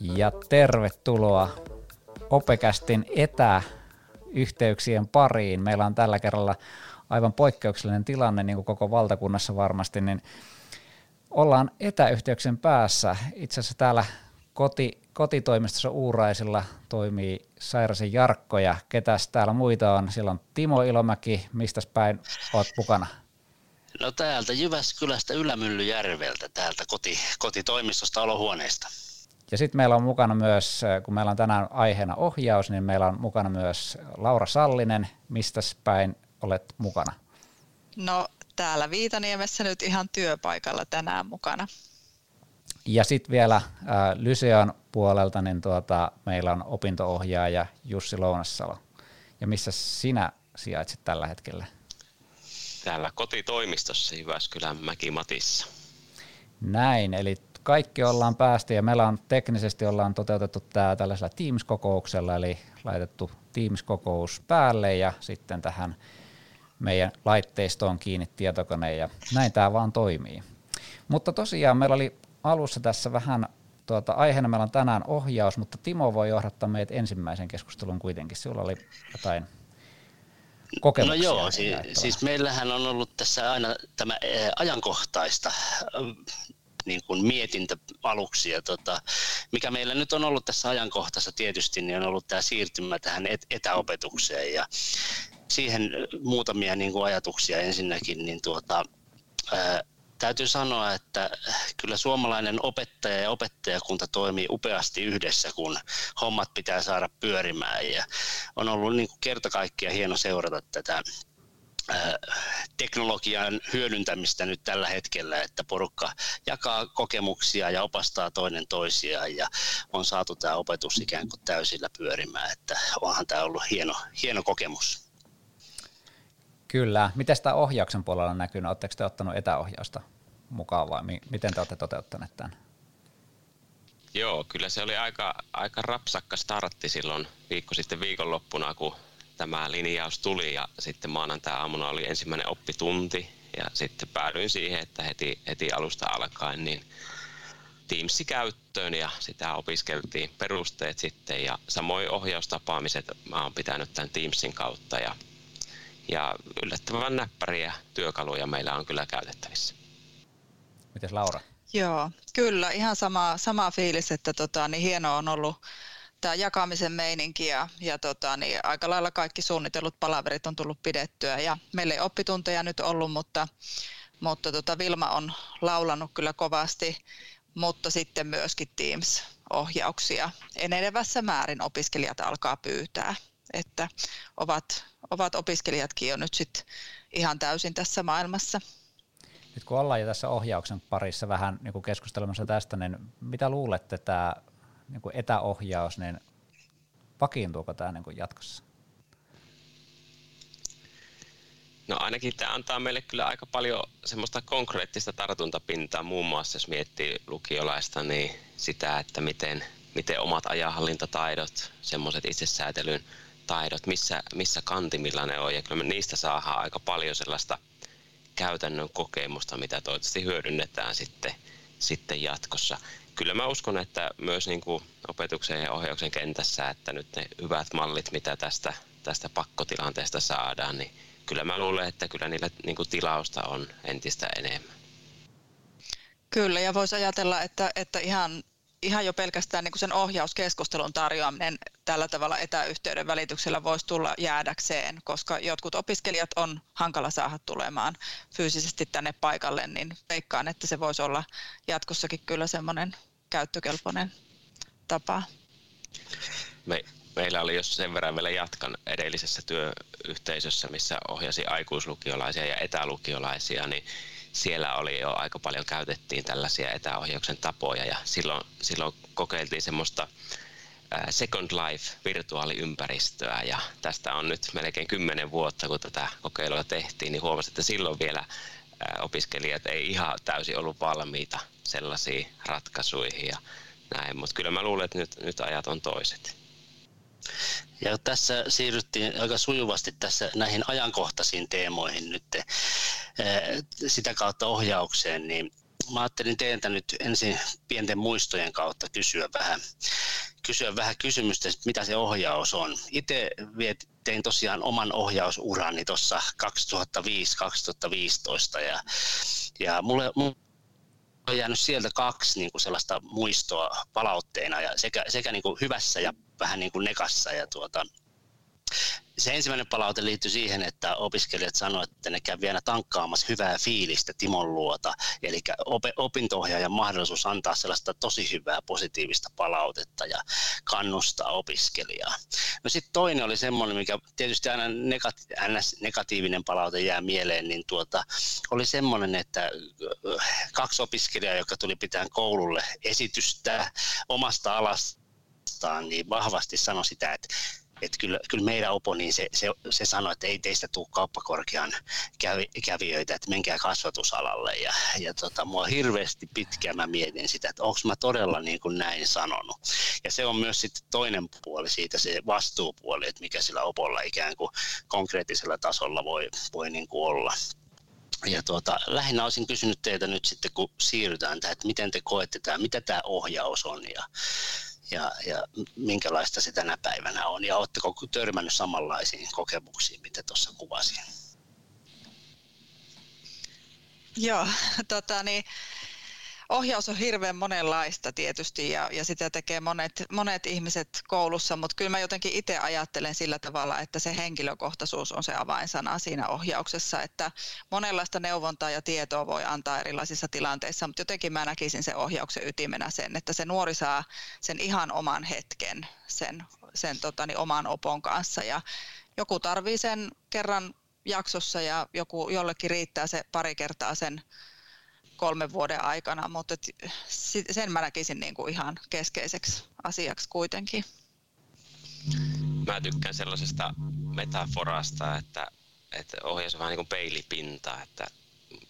Ja tervetuloa Opekästin etäyhteyksien pariin. Meillä on tällä kerralla aivan poikkeuksellinen tilanne, niin kuin koko valtakunnassa varmasti, niin ollaan etäyhteyksen päässä. Itse asiassa täällä koti, kotitoimistossa Uuraisilla toimii Sairasen Jarkko ja ketäs täällä muita on? Siellä on Timo Ilomäki, mistä päin oot mukana? No täältä Jyväskylästä Ylämyllyjärveltä, täältä koti, kotitoimistosta olohuoneesta. Ja sitten meillä on mukana myös, kun meillä on tänään aiheena ohjaus, niin meillä on mukana myös Laura Sallinen. Mistä päin olet mukana? No täällä Viitaniemessä nyt ihan työpaikalla tänään mukana. Ja sitten vielä äh, Lyseon puolelta niin tuota, meillä on opintoohjaaja Jussi Lounassalo. Ja missä sinä sijaitset tällä hetkellä? Täällä kotitoimistossa Jyväskylän Mäkimatissa. Näin, eli kaikki ollaan päästy ja meillä on teknisesti ollaan toteutettu tämä tällaisella Teams-kokouksella, eli laitettu Teams-kokous päälle ja sitten tähän meidän laitteistoon kiinni tietokone ja näin tämä vaan toimii. Mutta tosiaan meillä oli alussa tässä vähän tuota, aiheena meillä on tänään ohjaus, mutta Timo voi johdattaa meidät ensimmäisen keskustelun kuitenkin. Sinulla oli jotain kokemuksia. No joo, siis, siis meillähän on ollut tässä aina tämä ajankohtaista niin kuin mietintä aluksi. Ja tota, mikä meillä nyt on ollut tässä ajankohtaisessa tietysti, niin on ollut tämä siirtymä tähän et- etäopetukseen. Ja siihen muutamia niin kuin ajatuksia ensinnäkin, niin tuota, ää, täytyy sanoa, että kyllä suomalainen opettaja ja opettajakunta toimii upeasti yhdessä, kun hommat pitää saada pyörimään. Ja on ollut niin kuin kerta kaikkiaan hieno seurata tätä teknologian hyödyntämistä nyt tällä hetkellä, että porukka jakaa kokemuksia ja opastaa toinen toisiaan ja on saatu tämä opetus ikään kuin täysillä pyörimään, että onhan tämä ollut hieno, hieno kokemus. Kyllä. Miten tämä ohjauksen puolella on näkynyt? Oletteko te ottanut etäohjausta mukaan vai miten te olette toteuttaneet tämän? Joo, kyllä se oli aika, aika rapsakka startti silloin viikko sitten viikonloppuna, kun tämä linjaus tuli ja sitten maanantai-aamuna oli ensimmäinen oppitunti ja sitten päädyin siihen, että heti, heti alusta alkaen niin Teamsi käyttöön ja sitä opiskeltiin perusteet sitten ja samoin ohjaustapaamiset mä oon pitänyt tämän Teamsin kautta ja, ja yllättävän näppäriä työkaluja meillä on kyllä käytettävissä. Mites Laura? Joo, kyllä ihan sama, sama fiilis, että tota, niin hieno on ollut tämä jakamisen meininki ja, ja tota, niin aika lailla kaikki suunnitellut palaverit on tullut pidettyä ja meillä ei oppitunteja nyt ollut, mutta, mutta tota, Vilma on laulanut kyllä kovasti, mutta sitten myöskin Teams-ohjauksia enenevässä määrin opiskelijat alkaa pyytää, että ovat, ovat opiskelijatkin jo nyt sitten ihan täysin tässä maailmassa. Nyt kun ollaan jo tässä ohjauksen parissa vähän niin kuin keskustelemassa tästä, niin mitä luulette tämä niin kuin etäohjaus, niin vakiintuuko tämä niin kuin jatkossa? No ainakin tämä antaa meille kyllä aika paljon semmoista konkreettista tartuntapintaa, muun muassa jos miettii lukiolaista, niin sitä, että miten, miten omat ajanhallintataidot, semmoiset itsesäätelyn taidot, missä, missä kantimilla ne on, ja kyllä me niistä saadaan aika paljon sellaista käytännön kokemusta, mitä toivottavasti hyödynnetään sitten, sitten jatkossa kyllä mä uskon, että myös niin kuin opetuksen ja ohjauksen kentässä, että nyt ne hyvät mallit, mitä tästä, tästä pakkotilanteesta saadaan, niin kyllä mä luulen, että kyllä niillä niin kuin tilausta on entistä enemmän. Kyllä, ja voisi ajatella, että, että ihan, ihan jo pelkästään niin kuin sen ohjauskeskustelun tarjoaminen tällä tavalla etäyhteyden välityksellä voisi tulla jäädäkseen, koska jotkut opiskelijat on hankala saada tulemaan fyysisesti tänne paikalle, niin veikkaan, että se voisi olla jatkossakin kyllä semmoinen käyttökelpoinen tapa. Me, meillä oli, jos sen verran vielä jatkan edellisessä työyhteisössä, missä ohjasi aikuislukiolaisia ja etälukiolaisia, niin siellä oli jo aika paljon käytettiin tällaisia etäohjauksen tapoja ja silloin, silloin kokeiltiin semmoista Second Life virtuaaliympäristöä ja tästä on nyt melkein kymmenen vuotta, kun tätä kokeilua tehtiin, niin huomasin, että silloin vielä opiskelijat ei ihan täysin ollut valmiita sellaisiin ratkaisuihin ja näin, mutta kyllä mä luulen, että nyt, nyt ajat on toiset. Ja tässä siirryttiin aika sujuvasti tässä näihin ajankohtaisiin teemoihin nyt sitä kautta ohjaukseen, niin mä ajattelin teiltä nyt ensin pienten muistojen kautta kysyä vähän, kysyä vähän kysymystä, mitä se ohjaus on. Itse tein tosiaan oman ohjausurani tuossa 2005-2015 ja, ja mulle, mulle on jäänyt sieltä kaksi niin kuin sellaista muistoa palautteena ja sekä, sekä niin kuin hyvässä ja vähän niin kuin nekassa. Ja tuota, se ensimmäinen palaute liittyy siihen, että opiskelijat sanoivat, että ne käy vielä tankkaamassa hyvää fiilistä Timon luota. Eli opinto-ohjaajan mahdollisuus antaa sellaista tosi hyvää positiivista palautetta ja kannustaa opiskelijaa. No sitten toinen oli semmoinen, mikä tietysti aina negati- negatiivinen palaute jää mieleen, niin tuota, oli semmoinen, että äh, kaksi opiskelijaa, joka tuli pitämään koululle esitystä omasta alastaan, niin vahvasti sanoi sitä, että että kyllä, kyllä meidän opo, niin se, se, se sanoi, että ei teistä tule kauppakorkean kävi, kävijöitä, että menkää kasvatusalalle. Ja, ja tota, mua hirveästi pitkään mä mietin sitä, että onko mä todella niin kuin näin sanonut. Ja se on myös sitten toinen puoli siitä, se vastuupuoli, että mikä sillä opolla ikään kuin konkreettisella tasolla voi, voi niin kuin olla. Ja tuota, lähinnä olisin kysynyt teiltä nyt sitten, kun siirrytään tähän, että miten te koette tämä, mitä tämä ohjaus on ja, ja, ja minkälaista se tänä päivänä on. Ja oletteko törmännyt samanlaisiin kokemuksiin, mitä tuossa kuvasin? Joo, tota niin, ohjaus on hirveän monenlaista tietysti ja, ja sitä tekee monet, monet ihmiset koulussa, mutta kyllä mä jotenkin itse ajattelen sillä tavalla, että se henkilökohtaisuus on se avainsana siinä ohjauksessa, että monenlaista neuvontaa ja tietoa voi antaa erilaisissa tilanteissa, mutta jotenkin mä näkisin sen ohjauksen ytimenä sen, että se nuori saa sen ihan oman hetken sen, sen tota, niin, oman opon kanssa ja joku tarvii sen kerran jaksossa ja joku, jollekin riittää se pari kertaa sen kolmen vuoden aikana, mutta sen mä näkisin niin kuin ihan keskeiseksi asiaksi kuitenkin. Mä tykkään sellaisesta metaforasta, että, että ohjaus on vähän niin kuin peilipinta, että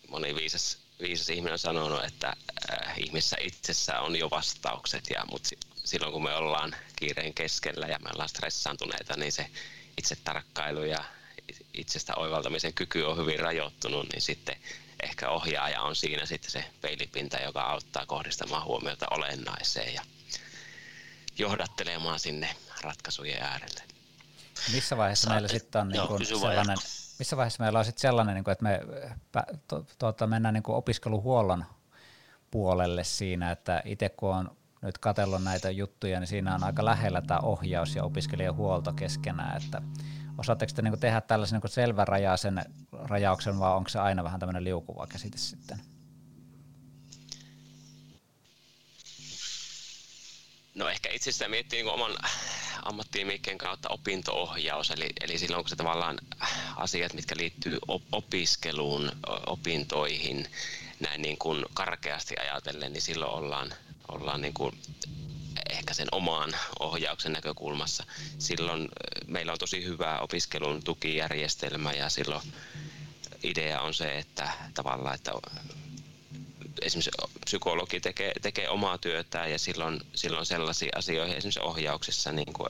moni viisas, viisas ihminen on sanonut, että äh, ihmisessä itsessä on jo vastaukset, ja, mutta silloin kun me ollaan kiireen keskellä ja me ollaan stressaantuneita, niin se itse tarkkailu ja itsestä oivaltamisen kyky on hyvin rajoittunut, niin sitten ehkä ohjaaja on siinä sitten se peilipinta, joka auttaa kohdistamaan huomiota olennaiseen ja johdattelemaan sinne ratkaisujen äärelle. Missä vaiheessa meillä sitten on niin kuin sellainen, missä vaiheessa meillä on sitten sellainen, niin kuin, että me to, tuota, mennään niin kuin opiskeluhuollon puolelle siinä, että itse kun on nyt katsellut näitä juttuja, niin siinä on aika lähellä tämä ohjaus ja opiskelijahuolto keskenään, että Osaatteko te niinku tehdä tällaisen niinku selvän rajaisen rajauksen, vai onko se aina vähän tämmöinen liukuva käsite sitten? No ehkä itse sitä miettii niin oman ammattinimikkeen kautta opintoohjaus, eli, eli silloin kun se tavallaan asiat, mitkä liittyy opiskeluun, opintoihin, näin niin kuin karkeasti ajatellen, niin silloin ollaan, ollaan niin kuin ehkä sen omaan ohjauksen näkökulmassa. Silloin meillä on tosi hyvä opiskelun tukijärjestelmä ja silloin idea on se, että tavallaan, että esimerkiksi psykologi tekee, tekee omaa työtään ja silloin, silloin sellaisiin asioihin esimerkiksi ohjauksessa niin kuin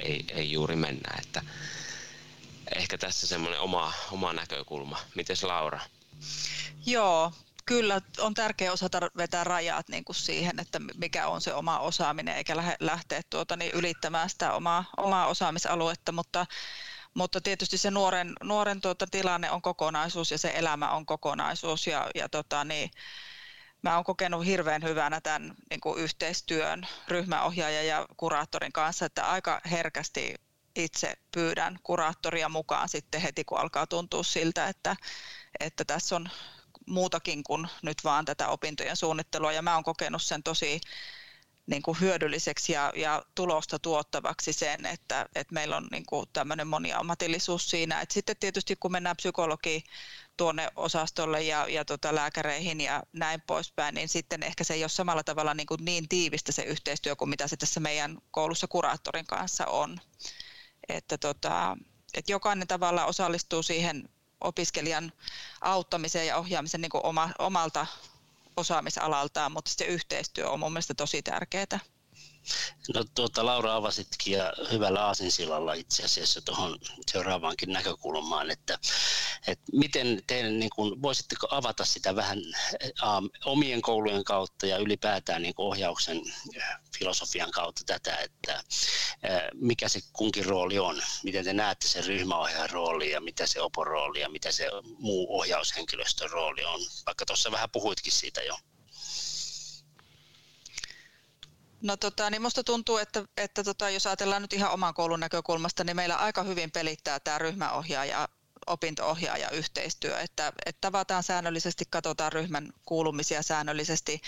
ei, ei juuri mennä. Että ehkä tässä semmoinen oma, oma näkökulma. Miten Laura? Joo, Kyllä, on tärkeää osata vetää rajat niin kuin siihen, että mikä on se oma osaaminen, eikä lähteä tuota, niin ylittämään sitä omaa, omaa osaamisaluetta, mutta, mutta tietysti se nuoren, nuoren tuota, tilanne on kokonaisuus ja se elämä on kokonaisuus ja, ja tota, niin, mä oon kokenut hirveän hyvänä tämän niin kuin yhteistyön ryhmäohjaajan ja kuraattorin kanssa, että aika herkästi itse pyydän kuraattoria mukaan sitten heti, kun alkaa tuntua siltä, että, että tässä on muutakin kuin nyt vaan tätä opintojen suunnittelua ja mä oon kokenut sen tosi niin kuin hyödylliseksi ja, ja tulosta tuottavaksi sen, että, että meillä on niin kuin tämmöinen moniammatillisuus siinä. Et sitten tietysti kun mennään psykologi tuonne osastolle ja, ja tota lääkäreihin ja näin poispäin, niin sitten ehkä se ei ole samalla tavalla niin, kuin niin tiivistä se yhteistyö kuin mitä se tässä meidän koulussa kuraattorin kanssa on. Että tota, että jokainen tavalla osallistuu siihen opiskelijan auttamiseen ja ohjaamiseen niin kuin oma, omalta osaamisalaltaan, mutta se yhteistyö on mun mielestä tosi tärkeää. No tuota, Laura avasitkin ja hyvällä aasinsillalla itse asiassa tuohon seuraavaankin näkökulmaan, että, että miten te niin kuin, voisitteko avata sitä vähän ä, omien koulujen kautta ja ylipäätään niin kuin ohjauksen filosofian kautta tätä, että ä, mikä se kunkin rooli on, miten te näette sen ryhmäohjaajan rooli ja mitä se opon rooli ja mitä se muu ohjaushenkilöstön rooli on, vaikka tuossa vähän puhuitkin siitä jo. No tota, niin musta tuntuu, että, että tota, jos ajatellaan nyt ihan oman koulun näkökulmasta, niin meillä aika hyvin pelittää tämä ryhmäohjaaja opinto-ohjaaja yhteistyö, että, että tavataan säännöllisesti, katsotaan ryhmän kuulumisia säännöllisesti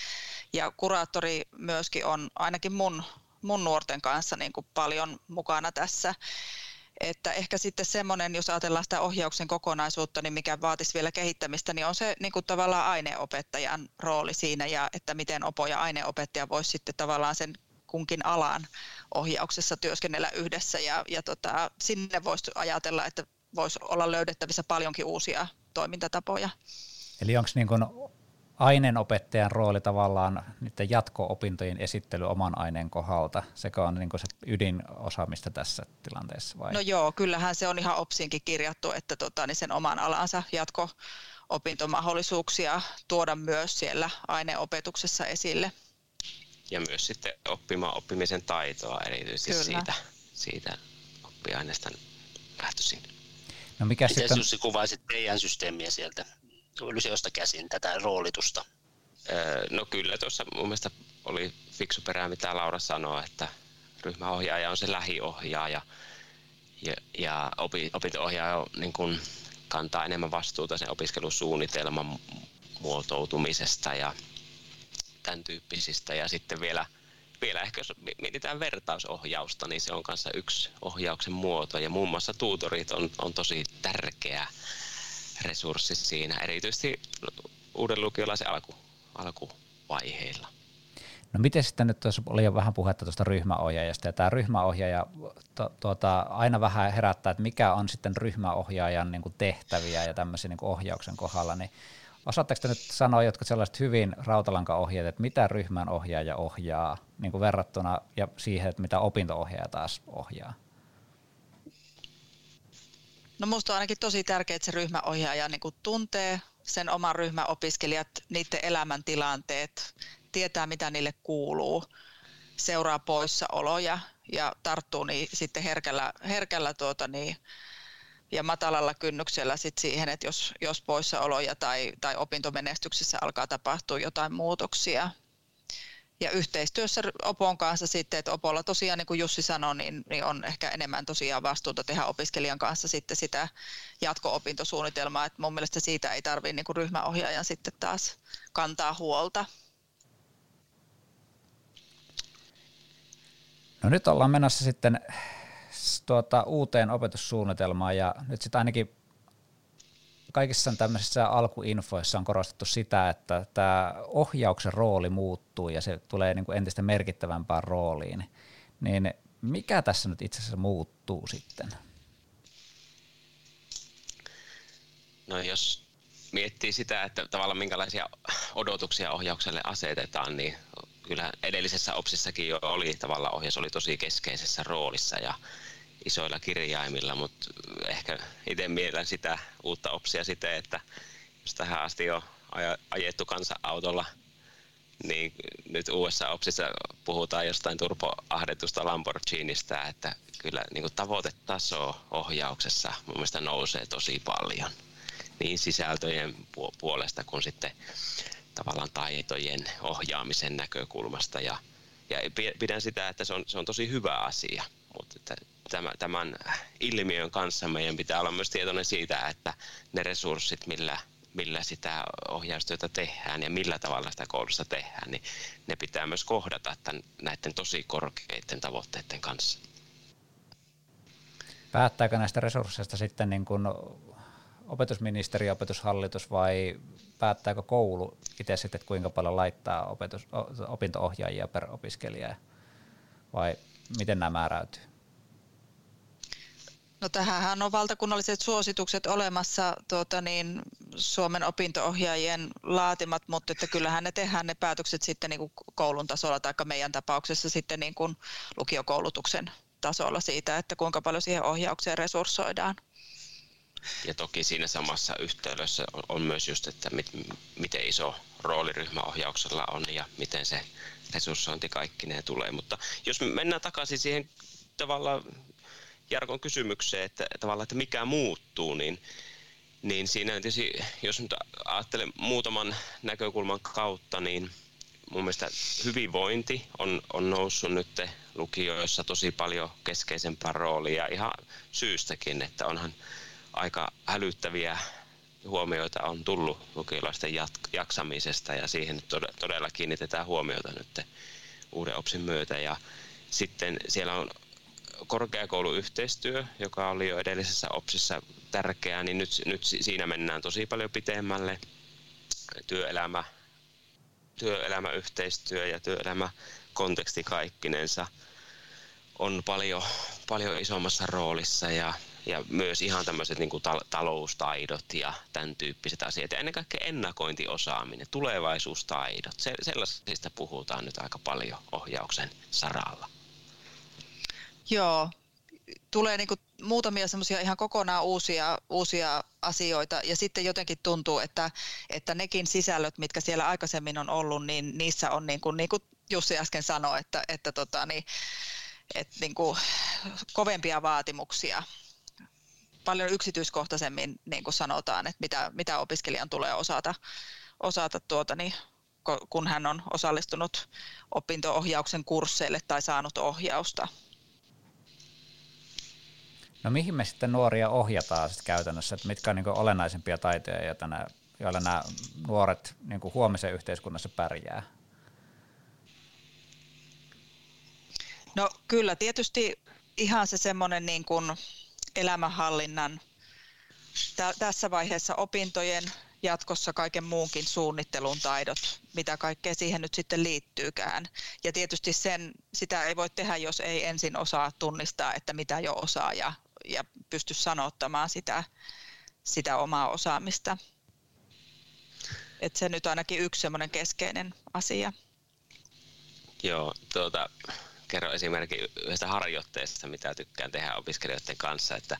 ja kuraattori myöskin on ainakin mun, mun nuorten kanssa niin kuin paljon mukana tässä. Että ehkä sitten semmoinen, jos ajatellaan sitä ohjauksen kokonaisuutta, niin mikä vaatisi vielä kehittämistä, niin on se niin kuin tavallaan aineopettajan rooli siinä ja että miten opo ja aineopettaja voisi sitten tavallaan sen kunkin alan ohjauksessa työskennellä yhdessä ja, ja tota, sinne voisi ajatella, että voisi olla löydettävissä paljonkin uusia toimintatapoja. Eli onko niin aineenopettajan rooli tavallaan niiden jatko-opintojen esittely oman aineen kohdalta, sekä on niin se ydinosaamista tässä tilanteessa vai? No joo, kyllähän se on ihan OPSiinkin kirjattu, että tota, niin sen oman alansa jatko opintomahdollisuuksia tuoda myös siellä aineopetuksessa esille. Ja myös sitten oppimaan oppimisen taitoa erityisesti Kyllä. siitä, siitä oppiaineesta lähtöisin. No mikä Miten sitten... Jussi kuvaisit teidän systeemiä sieltä Lyseosta käsin tätä roolitusta? No kyllä tuossa mun mielestä oli fiksu perää, mitä Laura sanoi, että ryhmäohjaaja on se lähiohjaaja ja, ja opinto-ohjaaja on, niin kun, kantaa enemmän vastuuta sen opiskelusuunnitelman muotoutumisesta ja tämän tyyppisistä. Ja sitten vielä, vielä ehkä jos mietitään vertausohjausta, niin se on kanssa yksi ohjauksen muoto. Ja muun muassa tuutorit on, on tosi tärkeä resurssi siinä, erityisesti uuden lukiolaisen alku, alkuvaiheilla. No miten sitten nyt, tuossa oli jo vähän puhetta tuosta ryhmäohjaajasta, ja tämä ryhmäohjaaja to, tuota, aina vähän herättää, että mikä on sitten ryhmäohjaajan niin kuin tehtäviä ja tämmöisen niin ohjauksen kohdalla, niin osaatteko te nyt sanoa jotkut sellaiset hyvin rautalankaohjeet, että mitä ryhmän ohjaaja ohjaa niin kuin verrattuna ja siihen, että mitä opinto-ohjaaja taas ohjaa? No minusta on ainakin tosi tärkeää, että se ryhmäohjaaja niin kuin tuntee sen oman ryhmäopiskelijat, niiden elämäntilanteet, tietää mitä niille kuuluu, seuraa poissaoloja ja tarttuu niin sitten herkällä, herkällä tuota niin, ja matalalla kynnyksellä sit siihen, että jos, jos poissaoloja tai, tai opintomenestyksessä alkaa tapahtua jotain muutoksia, ja yhteistyössä Opon kanssa sitten, että Opolla tosiaan, niin kuin Jussi sanoi, niin, niin on ehkä enemmän tosiaan vastuuta tehdä opiskelijan kanssa sitten sitä jatko-opintosuunnitelmaa, että mun mielestä siitä ei tarvitse niin ryhmäohjaajan sitten taas kantaa huolta. No nyt ollaan menossa sitten tuota, uuteen opetussuunnitelmaan ja nyt sitten ainakin kaikissa tämmöisissä alkuinfoissa on korostettu sitä, että tämä ohjauksen rooli muuttuu ja se tulee niin kuin entistä merkittävämpään rooliin. Niin mikä tässä nyt itse asiassa muuttuu sitten? No jos miettii sitä, että tavallaan minkälaisia odotuksia ohjaukselle asetetaan, niin kyllä edellisessä OPSissakin jo oli tavallaan ohjaus oli tosi keskeisessä roolissa ja isoilla kirjaimilla, mutta ehkä itse mielen sitä uutta opsia siten, että jos tähän asti on ajettu kansa-autolla, niin nyt uudessa opsissa puhutaan jostain turboahdetusta Lamborghinista, että kyllä niin kuin tavoitetaso ohjauksessa mun mielestä nousee tosi paljon niin sisältöjen puolesta kuin sitten tavallaan taitojen ohjaamisen näkökulmasta. Ja, ja pidän sitä, että se on, se on tosi hyvä asia, mutta että tämän ilmiön kanssa meidän pitää olla myös tietoinen siitä, että ne resurssit, millä, millä sitä ohjaustyötä tehdään ja millä tavalla sitä koulussa tehdään, niin ne pitää myös kohdata tämän, näiden tosi korkeiden tavoitteiden kanssa. Päättääkö näistä resursseista sitten niin kuin opetusministeri, opetushallitus vai päättääkö koulu itse sitten, että kuinka paljon laittaa opetus, opinto-ohjaajia per opiskelija vai miten nämä määräytyy? No tähän on valtakunnalliset suositukset olemassa tuota niin, Suomen opintoohjaajien laatimat, mutta että kyllähän ne tehdään ne päätökset sitten niin kuin koulun tasolla tai meidän tapauksessa sitten niin kuin lukiokoulutuksen tasolla siitä, että kuinka paljon siihen ohjaukseen resurssoidaan. Ja toki siinä samassa yhteydessä on, myös just, että mit, miten iso rooli ryhmäohjauksella on ja miten se resurssointi kaikki ne tulee. Mutta jos me mennään takaisin siihen tavallaan Jarkon kysymykseen, että tavallaan, että mikä muuttuu, niin, niin siinä tietysti, jos nyt ajattelen muutaman näkökulman kautta, niin mun mielestä hyvinvointi on, on noussut nyt lukioissa tosi paljon keskeisempää roolia ihan syystäkin, että onhan aika hälyttäviä huomioita on tullut lukiolaisten jaksamisesta ja siihen todella kiinnitetään huomiota nyt uuden OPSin myötä. Ja sitten siellä on korkeakouluyhteistyö, joka oli jo edellisessä OPSissa tärkeää, niin nyt, nyt siinä mennään tosi paljon pitemmälle. Työelämä, työelämäyhteistyö ja työelämäkonteksti kaikkinensa on paljon, paljon isommassa roolissa ja ja myös ihan tämmöiset niin taloustaidot ja tämän tyyppiset asiat. Ja ennen kaikkea ennakointiosaaminen, tulevaisuustaidot, se, sellaisista puhutaan nyt aika paljon ohjauksen saralla. Joo, tulee niin kuin muutamia semmoisia ihan kokonaan uusia, uusia asioita. Ja sitten jotenkin tuntuu, että, että nekin sisällöt, mitkä siellä aikaisemmin on ollut, niin niissä on niin kuin, niin kuin Jussi äsken sanoi, että, että, tota, niin, että niin kuin kovempia vaatimuksia. Paljon yksityiskohtaisemmin niin kuin sanotaan, että mitä, mitä opiskelijan tulee osata, osata tuota, niin, kun hän on osallistunut opinto-ohjauksen kursseille tai saanut ohjausta. No mihin me sitten nuoria ohjataan sitten käytännössä, että mitkä on niin olennaisempia taitoja, tänä, joilla nämä nuoret niin huomisen yhteiskunnassa pärjää? No kyllä, tietysti ihan se semmoinen niin kuin elämänhallinnan tässä vaiheessa opintojen, jatkossa kaiken muunkin suunnittelun taidot, mitä kaikkea siihen nyt sitten liittyykään. Ja tietysti sen, sitä ei voi tehdä, jos ei ensin osaa tunnistaa, että mitä jo osaa ja, ja pysty sanottamaan sitä, sitä omaa osaamista. Et se nyt ainakin yksi semmoinen keskeinen asia. Joo, tuota, kerro esimerkki yhdestä harjoitteesta, mitä tykkään tehdä opiskelijoiden kanssa, että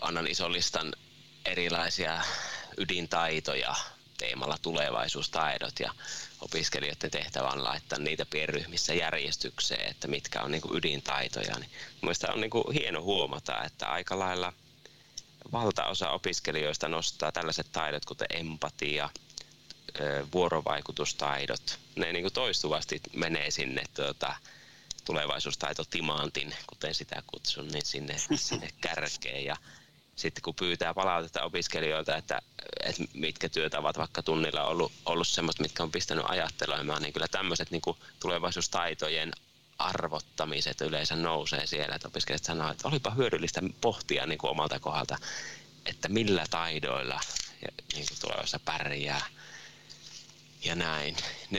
annan ison listan erilaisia ydintaitoja teemalla tulevaisuustaidot ja opiskelijoiden tehtävä on laittaa niitä pienryhmissä järjestykseen, että mitkä on niin kuin ydintaitoja. Niin Mielestäni on niin kuin hieno huomata, että aika lailla valtaosa opiskelijoista nostaa tällaiset taidot, kuten empatia, vuorovaikutustaidot. Ne niin kuin toistuvasti menee sinne tuota, tulevaisuustaito timantin, kuten sitä kutsun, niin sinne, sinne kärkeen. Ja sitten kun pyytää palautetta opiskelijoilta, että, että mitkä työtavat vaikka tunnilla on ollut, ollut semmoista, mitkä on pistänyt ajattelemaan, niin kyllä tämmöiset niin tulevaisuustaitojen arvottamiset yleensä nousee siellä, että opiskelijat sanoo, että olipa hyödyllistä pohtia niin kuin omalta kohdalta, että millä taidoilla niin kuin tulevaisuudessa pärjää ja näin.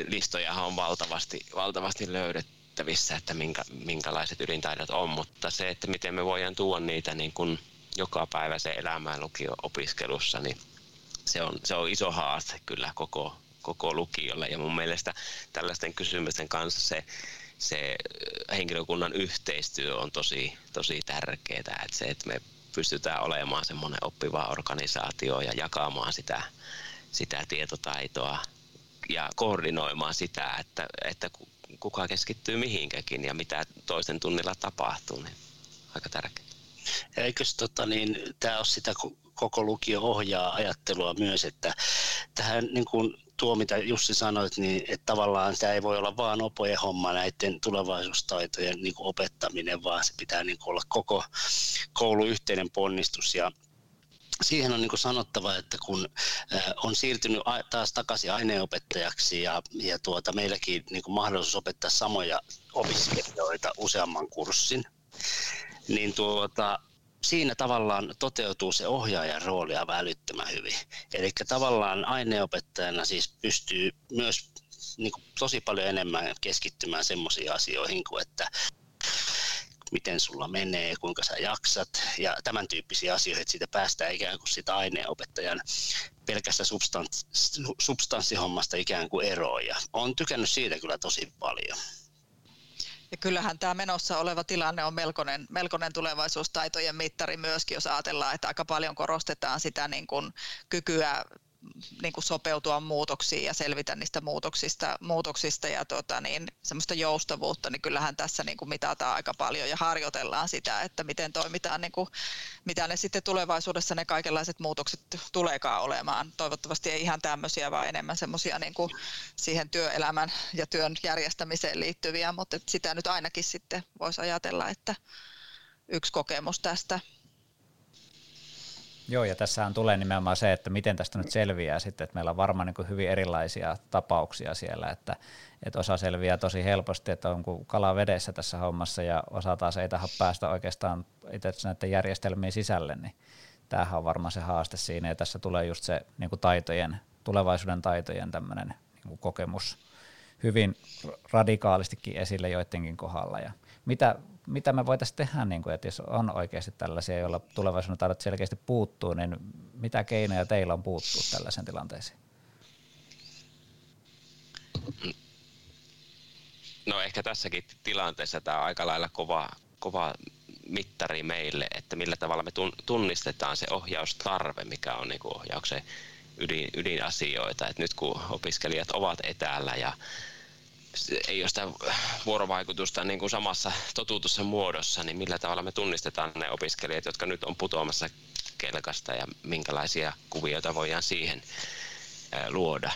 Listojahan on valtavasti, valtavasti löydetty nähtävissä, että minkä, minkälaiset ydintaidot on, mutta se, että miten me voidaan tuoda niitä niin kuin joka päivä se elämään lukio-opiskelussa, niin se on, se on iso haaste kyllä koko, koko lukiolle. Ja mun mielestä tällaisten kysymysten kanssa se, se henkilökunnan yhteistyö on tosi, tosi tärkeää. Että se, että me pystytään olemaan semmoinen oppiva organisaatio ja jakamaan sitä, sitä tietotaitoa ja koordinoimaan sitä, että, että kuka keskittyy mihinkäkin ja mitä toisen tunnilla tapahtuu, niin aika tärkeää. Eikös tota, niin, tämä ole sitä koko lukio ohjaa ajattelua myös, että tähän niin kuin tuo, mitä Jussi sanoit, niin että tavallaan tämä ei voi olla vaan opojen homma näiden tulevaisuustaitojen niin kuin opettaminen, vaan se pitää niin kuin olla koko koulu yhteinen ponnistus. Ja siihen on niin sanottava, että kun on siirtynyt taas takaisin aineopettajaksi ja, ja tuota, meilläkin niin mahdollisuus opettaa samoja opiskelijoita useamman kurssin, niin tuota, siinä tavallaan toteutuu se ohjaajan rooli aivan älyttömän hyvin. Eli tavallaan aineopettajana siis pystyy myös niin kuin tosi paljon enemmän keskittymään semmoisiin asioihin kuin, että miten sulla menee, kuinka sä jaksat ja tämän tyyppisiä asioita, että siitä päästään ikään kuin sitä aineenopettajan pelkästä substans, substanssihommasta ikään kuin eroon ja olen tykännyt siitä kyllä tosi paljon. Ja kyllähän tämä menossa oleva tilanne on melkoinen, melkoinen tulevaisuustaitojen mittari myöskin, jos ajatellaan, että aika paljon korostetaan sitä niin kuin kykyä niin kuin sopeutua muutoksiin ja selvitä niistä muutoksista, muutoksista ja tota, niin, semmoista joustavuutta, niin kyllähän tässä niin kuin mitataan aika paljon ja harjoitellaan sitä, että miten toimitaan, niin kuin, mitä ne sitten tulevaisuudessa ne kaikenlaiset muutokset tuleekaan olemaan. Toivottavasti ei ihan tämmöisiä, vaan enemmän semmoisia niin kuin siihen työelämän ja työn järjestämiseen liittyviä, mutta sitä nyt ainakin sitten voisi ajatella, että yksi kokemus tästä Joo, ja tässähän tulee nimenomaan se, että miten tästä nyt selviää sitten, että meillä on varmaan niin hyvin erilaisia tapauksia siellä, että, että osa selviää tosi helposti, että on kuin kala vedessä tässä hommassa ja osa taas ei taha päästä oikeastaan itse näiden järjestelmien sisälle, niin tämähän on varmaan se haaste siinä, ja tässä tulee just se niin taitojen, tulevaisuuden taitojen tämmöinen niin kokemus hyvin radikaalistikin esille joidenkin kohdalla, ja mitä mitä me voitaisiin tehdä, niin kuin, että jos on oikeasti tällaisia, joilla tulevaisuuden taidot selkeästi puuttuu, niin mitä keinoja teillä on puuttuu tällaisen tilanteeseen? No ehkä tässäkin tilanteessa tämä on aika lailla kova, kova mittari meille, että millä tavalla me tunnistetaan se ohjaustarve, mikä on niin kuin ohjauksen ydin, ydinasioita. Et nyt kun opiskelijat ovat etäällä ja ei ole sitä vuorovaikutusta niin kuin samassa totuutussa muodossa, niin millä tavalla me tunnistetaan ne opiskelijat, jotka nyt on putoamassa kelkasta ja minkälaisia kuvioita voidaan siihen luoda.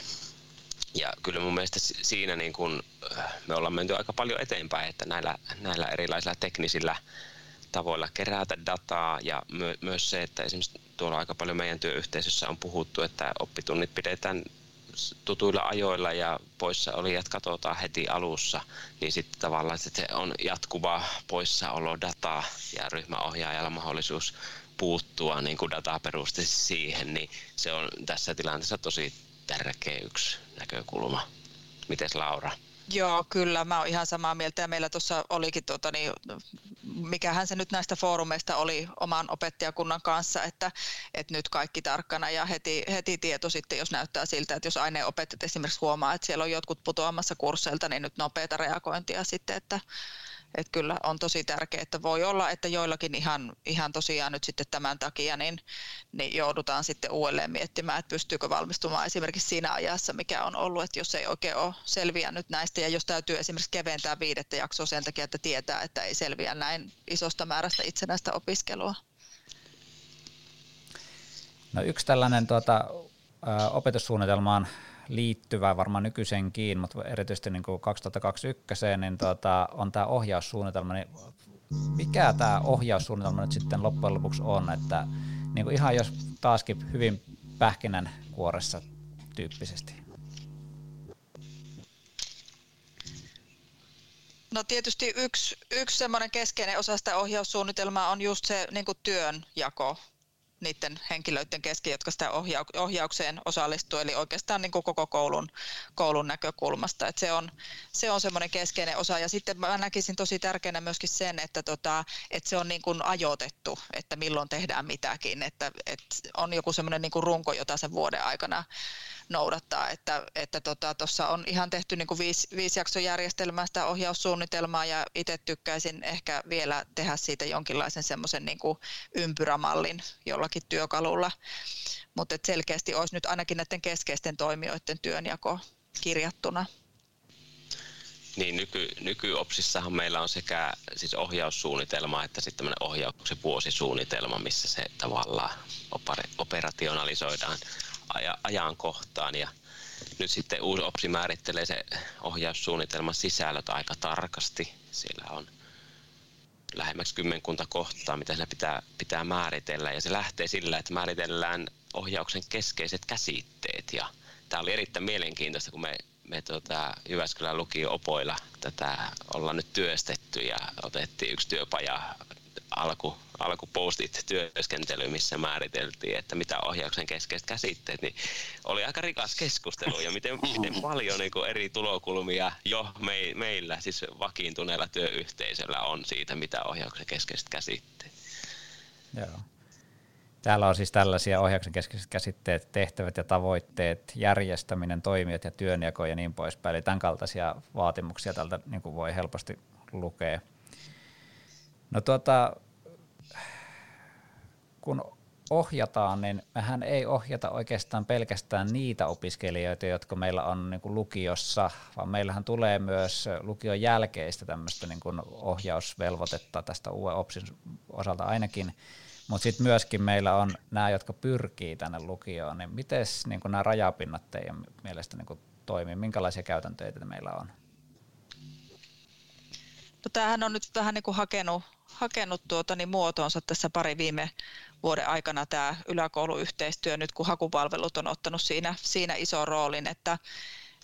Ja kyllä mun mielestä siinä niin kun me ollaan menty aika paljon eteenpäin, että näillä, näillä erilaisilla teknisillä tavoilla kerätä dataa ja my, myös se, että esimerkiksi tuolla aika paljon meidän työyhteisössä on puhuttu, että oppitunnit pidetään tutuilla ajoilla ja poissa olijat katsotaan heti alussa, niin sitten tavallaan että se on jatkuva poissaolo dataa ja ryhmäohjaajalla mahdollisuus puuttua niin kuin dataperusteisesti siihen, niin se on tässä tilanteessa tosi tärkeä yksi näkökulma. Mites Laura? Joo, kyllä. Mä oon ihan samaa mieltä ja meillä tuossa olikin, tuota, niin, mikähän se nyt näistä foorumeista oli oman opettajakunnan kanssa, että, että nyt kaikki tarkkana ja heti, heti tieto sitten, jos näyttää siltä, että jos aineenopettajat esimerkiksi huomaa, että siellä on jotkut putoamassa kursseilta, niin nyt nopeata reagointia sitten, että, että kyllä on tosi tärkeää, että voi olla, että joillakin ihan, ihan tosiaan nyt sitten tämän takia niin, niin joudutaan sitten uudelleen miettimään, että pystyykö valmistumaan esimerkiksi siinä ajassa, mikä on ollut, että jos ei oikein ole selviänyt näistä ja jos täytyy esimerkiksi keventää viidettä jaksoa sen takia, että tietää, että ei selviä näin isosta määrästä itsenäistä opiskelua. No yksi tällainen tuota, opetussuunnitelmaan liittyvä varmaan nykyisenkin, mutta erityisesti niin kuin 2021, niin tuota, on tämä ohjaussuunnitelma. Niin mikä tämä ohjaussuunnitelma nyt sitten loppujen lopuksi on? Että niin kuin ihan jos taaskin hyvin pähkinän kuoressa tyyppisesti. No tietysti yksi, yksi semmoinen keskeinen osa sitä ohjaussuunnitelmaa on just se niin työnjako niiden henkilöiden kesken, jotka sitä ohjaukseen osallistuu, eli oikeastaan niin kuin koko koulun, koulun näkökulmasta. Et se on, se on semmoinen keskeinen osa. Ja sitten mä näkisin tosi tärkeänä myöskin sen, että, tota, että se on niin kuin ajoitettu, että milloin tehdään mitäkin. Että, että on joku semmoinen niin runko, jota sen vuoden aikana noudattaa. Että että tota, on ihan tehty niin kuin viisi, viisi järjestelmää sitä ohjaussuunnitelmaa ja itse tykkäisin ehkä vielä tehdä siitä jonkinlaisen semmoisen niin ympyrämallin jollakin työkalulla. Mutta selkeästi olisi nyt ainakin näiden keskeisten toimijoiden työnjako kirjattuna. Niin, nyky, nykyopsissahan meillä on sekä siis ohjaussuunnitelma että sitten ohjauksen vuosisuunnitelma, missä se tavallaan operationalisoidaan ajankohtaan ja nyt sitten uusi OPSI määrittelee se ohjaussuunnitelman sisällöt aika tarkasti. Siellä on lähemmäksi kymmenkunta kohtaa, mitä siinä pitää, pitää määritellä ja se lähtee sillä, että määritellään ohjauksen keskeiset käsitteet ja tämä oli erittäin mielenkiintoista, kun me, me tota, Jyväskylän lukio opoilla tätä ollaan nyt työstetty ja otettiin yksi työpaja alku, alkupostit työskentely, missä määriteltiin, että mitä ohjauksen keskeiset käsitteet, niin oli aika rikas keskustelu ja miten, miten paljon niin kuin eri tulokulmia jo me, meillä, siis vakiintuneella työyhteisöllä on siitä, mitä ohjauksen keskeiset käsitteet. Joo. Täällä on siis tällaisia ohjauksen keskeiset käsitteet, tehtävät ja tavoitteet, järjestäminen, toimijat ja työnjako ja niin poispäin. Eli tämän kaltaisia vaatimuksia tältä niin kuin voi helposti lukea. No tuota, kun ohjataan, niin mehän ei ohjata oikeastaan pelkästään niitä opiskelijoita, jotka meillä on niin kuin lukiossa, vaan meillähän tulee myös lukion jälkeistä tämmöistä niin kuin ohjausvelvoitetta tästä uuden OPSin osalta ainakin, mutta sitten myöskin meillä on nämä, jotka pyrkii tänne lukioon, niin miten niin nämä rajapinnat teidän mielestä niin toimii, minkälaisia käytäntöitä meillä on? No tämähän on nyt vähän niin kuin hakenut, hakenut tuota, niin muotoonsa tässä pari viime vuoden aikana tämä yläkouluyhteistyö, nyt kun hakupalvelut on ottanut siinä, siinä ison roolin, että,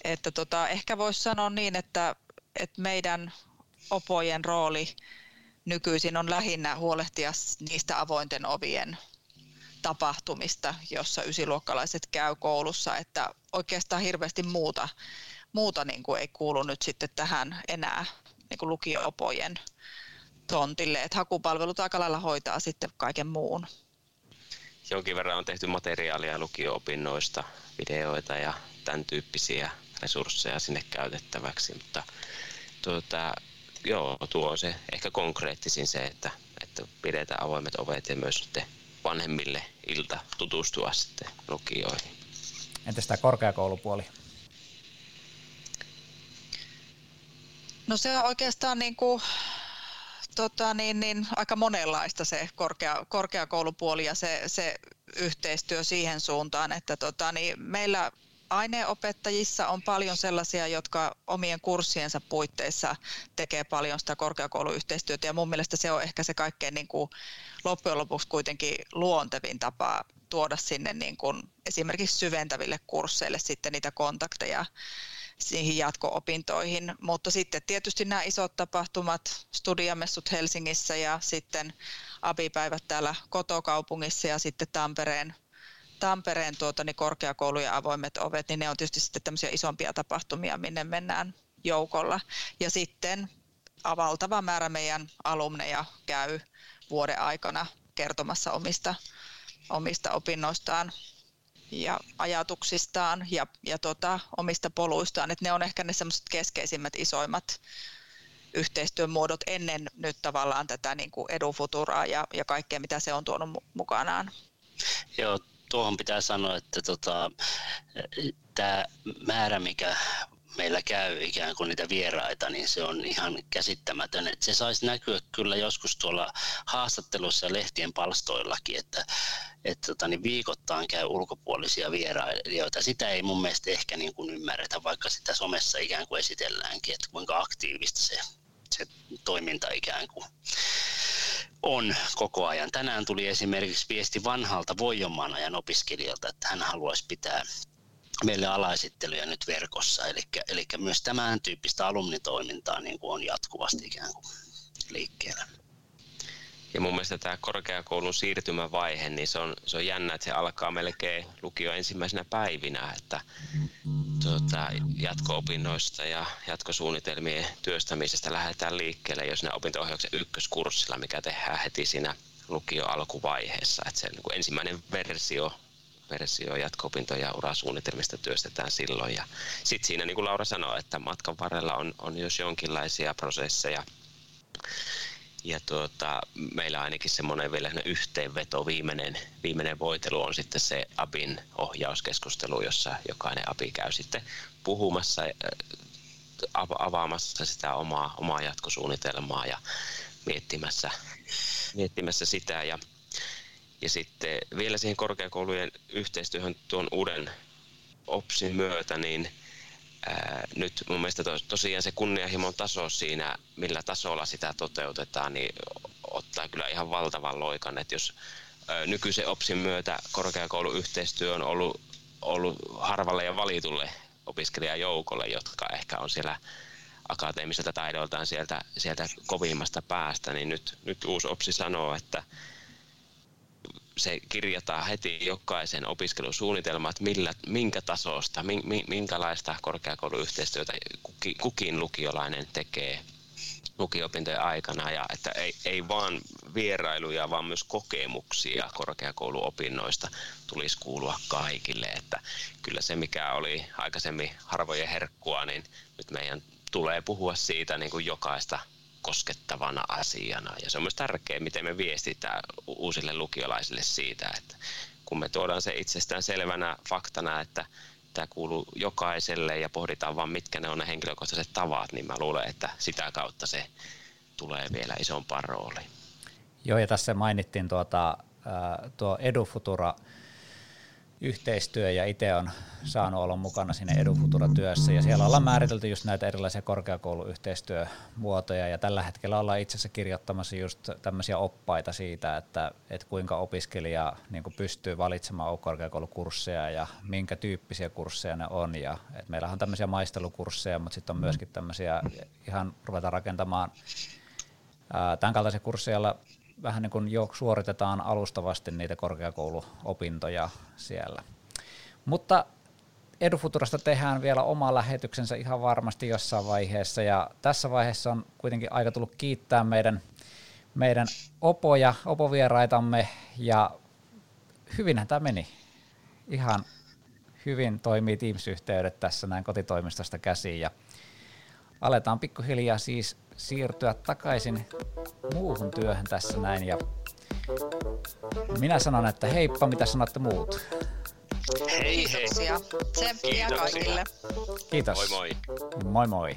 että tota, ehkä voisi sanoa niin, että, että meidän opojen rooli nykyisin on lähinnä huolehtia niistä avointen ovien tapahtumista, jossa ysiluokkalaiset käy koulussa, että oikeastaan hirveästi muuta, muuta niin kuin ei kuulu nyt sitten tähän enää niin kuin lukio-opojen tontille, että hakupalvelut aika lailla hoitaa sitten kaiken muun. Jonkin verran on tehty materiaalia lukio-opinnoista, videoita ja tämän tyyppisiä resursseja sinne käytettäväksi, mutta tuota, joo, tuo on se ehkä konkreettisin se, että, että pidetään avoimet ovet ja myös sitten vanhemmille ilta tutustua sitten lukioihin. Entä tämä korkeakoulupuoli? No se on oikeastaan niin kuin, tota niin, niin, aika monenlaista se korkea, korkeakoulupuoli ja se, se yhteistyö siihen suuntaan, että tota, niin meillä aineopettajissa on paljon sellaisia, jotka omien kurssiensa puitteissa tekee paljon sitä korkeakouluyhteistyötä ja mun mielestä se on ehkä se kaikkein niin kuin loppujen lopuksi kuitenkin luontevin tapa tuoda sinne niin kuin esimerkiksi syventäville kursseille sitten niitä kontakteja siihen jatko-opintoihin. Mutta sitten tietysti nämä isot tapahtumat, studiamessut Helsingissä ja sitten abipäivät täällä kotokaupungissa ja sitten Tampereen Tampereen tuota, niin korkeakoulujen avoimet ovet, niin ne on tietysti sitten tämmöisiä isompia tapahtumia, minne mennään joukolla. Ja sitten valtava määrä meidän alumneja käy vuoden aikana kertomassa omista, omista opinnoistaan ja ajatuksistaan ja, ja tota, omista poluistaan. Et ne on ehkä ne semmoiset keskeisimmät, isoimmat yhteistyön muodot ennen nyt tavallaan tätä niin kuin edufuturaa ja, ja kaikkea, mitä se on tuonut mukanaan. Joo, tuohon pitää sanoa, että tota, tämä määrä, mikä meillä käy ikään kuin niitä vieraita, niin se on ihan käsittämätön. Että se saisi näkyä kyllä joskus tuolla haastattelussa ja lehtien palstoillakin, että, että tota, niin viikoittain käy ulkopuolisia vierailijoita. Sitä ei mun mielestä ehkä niin kuin ymmärretä, vaikka sitä somessa ikään kuin esitelläänkin, että kuinka aktiivista se, se toiminta ikään kuin on koko ajan. Tänään tuli esimerkiksi viesti vanhalta Voijomaan ajan opiskelijalta, että hän haluaisi pitää meille alaesitteluja nyt verkossa. Eli, eli myös tämän tyyppistä alumnitoimintaa niin kuin on jatkuvasti ikään kuin liikkeellä. Ja mun mielestä tämä korkeakoulun siirtymävaihe, niin se on, se on jännä, että se alkaa melkein lukio ensimmäisenä päivinä, että tuota, jatko-opinnoista ja jatkosuunnitelmien työstämisestä lähdetään liikkeelle, jos ne opinto-ohjauksen ykköskurssilla, mikä tehdään heti siinä lukio alkuvaiheessa. Että se niin kuin ensimmäinen versio versio jatko ja urasuunnitelmista työstetään silloin. Ja sitten siinä, niin kuin Laura sanoi, että matkan varrella on, on jos jonkinlaisia prosesseja, ja tuota, meillä ainakin semmoinen vielä yhteenveto, viimeinen, viimeinen voitelu on sitten se ABin ohjauskeskustelu, jossa jokainen ABI käy sitten puhumassa, avaamassa sitä omaa, omaa jatkosuunnitelmaa ja miettimässä, miettimässä sitä. Ja, ja sitten vielä siihen korkeakoulujen yhteistyöhön tuon uuden OPSin myötä, niin ää, nyt mun mielestä to, tosiaan se kunnianhimon taso siinä, millä tasolla sitä toteutetaan, niin ottaa kyllä ihan valtavan loikan, että jos ää, nykyisen OPSin myötä korkeakouluyhteistyö on ollut, ollut harvalle ja valitulle opiskelijajoukolle, jotka ehkä on siellä akateemiselta taidoltaan sieltä, sieltä kovimmasta päästä, niin nyt, nyt uusi OPSI sanoo, että se kirjataan heti jokaisen opiskelusuunnitelma, että millä, minkä tasosta, minkälaista korkeakouluyhteistyötä kukin lukiolainen tekee lukiopintojen aikana ja että ei, ei vaan vierailuja, vaan myös kokemuksia korkeakouluopinnoista tulisi kuulua kaikille. Että kyllä se, mikä oli aikaisemmin harvojen herkkua, niin nyt meidän tulee puhua siitä niin kuin jokaista koskettavana asiana. Ja se on myös tärkeää, miten me viestitään uusille lukiolaisille siitä, että kun me tuodaan se itsestään selvänä faktana, että tämä kuuluu jokaiselle ja pohditaan vaan, mitkä ne on ne henkilökohtaiset tavat, niin mä luulen, että sitä kautta se tulee vielä isompaan rooliin. Joo, ja tässä mainittiin tuota, tuo EduFutura yhteistyö ja itse on saanut olla mukana siinä EduFutura-työssä. Ja siellä ollaan määritelty just näitä erilaisia korkeakouluyhteistyömuotoja. Ja tällä hetkellä ollaan itse asiassa kirjoittamassa just tämmöisiä oppaita siitä, että, että kuinka opiskelija niin kuin pystyy valitsemaan korkeakoulukursseja ja minkä tyyppisiä kursseja ne on. Ja että meillä on tämmöisiä maistelukursseja, mutta sitten on myöskin tämmöisiä ihan ruveta rakentamaan tämän kaltaisia kursseja, vähän niin kuin jo suoritetaan alustavasti niitä korkeakouluopintoja siellä. Mutta Edufuturasta tehdään vielä oma lähetyksensä ihan varmasti jossain vaiheessa ja tässä vaiheessa on kuitenkin aika tullut kiittää meidän, meidän opoja, opovieraitamme ja hyvinhän tämä meni. Ihan hyvin toimii Teams-yhteydet tässä näin kotitoimistosta käsiin ja aletaan pikkuhiljaa siis siirtyä takaisin muuhun työhön tässä näin ja minä sanon, että heippa, mitä sanotte muut? Hei hei. Kiitoksia. Tsemppiä kaikille. Kiitos. Moi moi. Moi moi.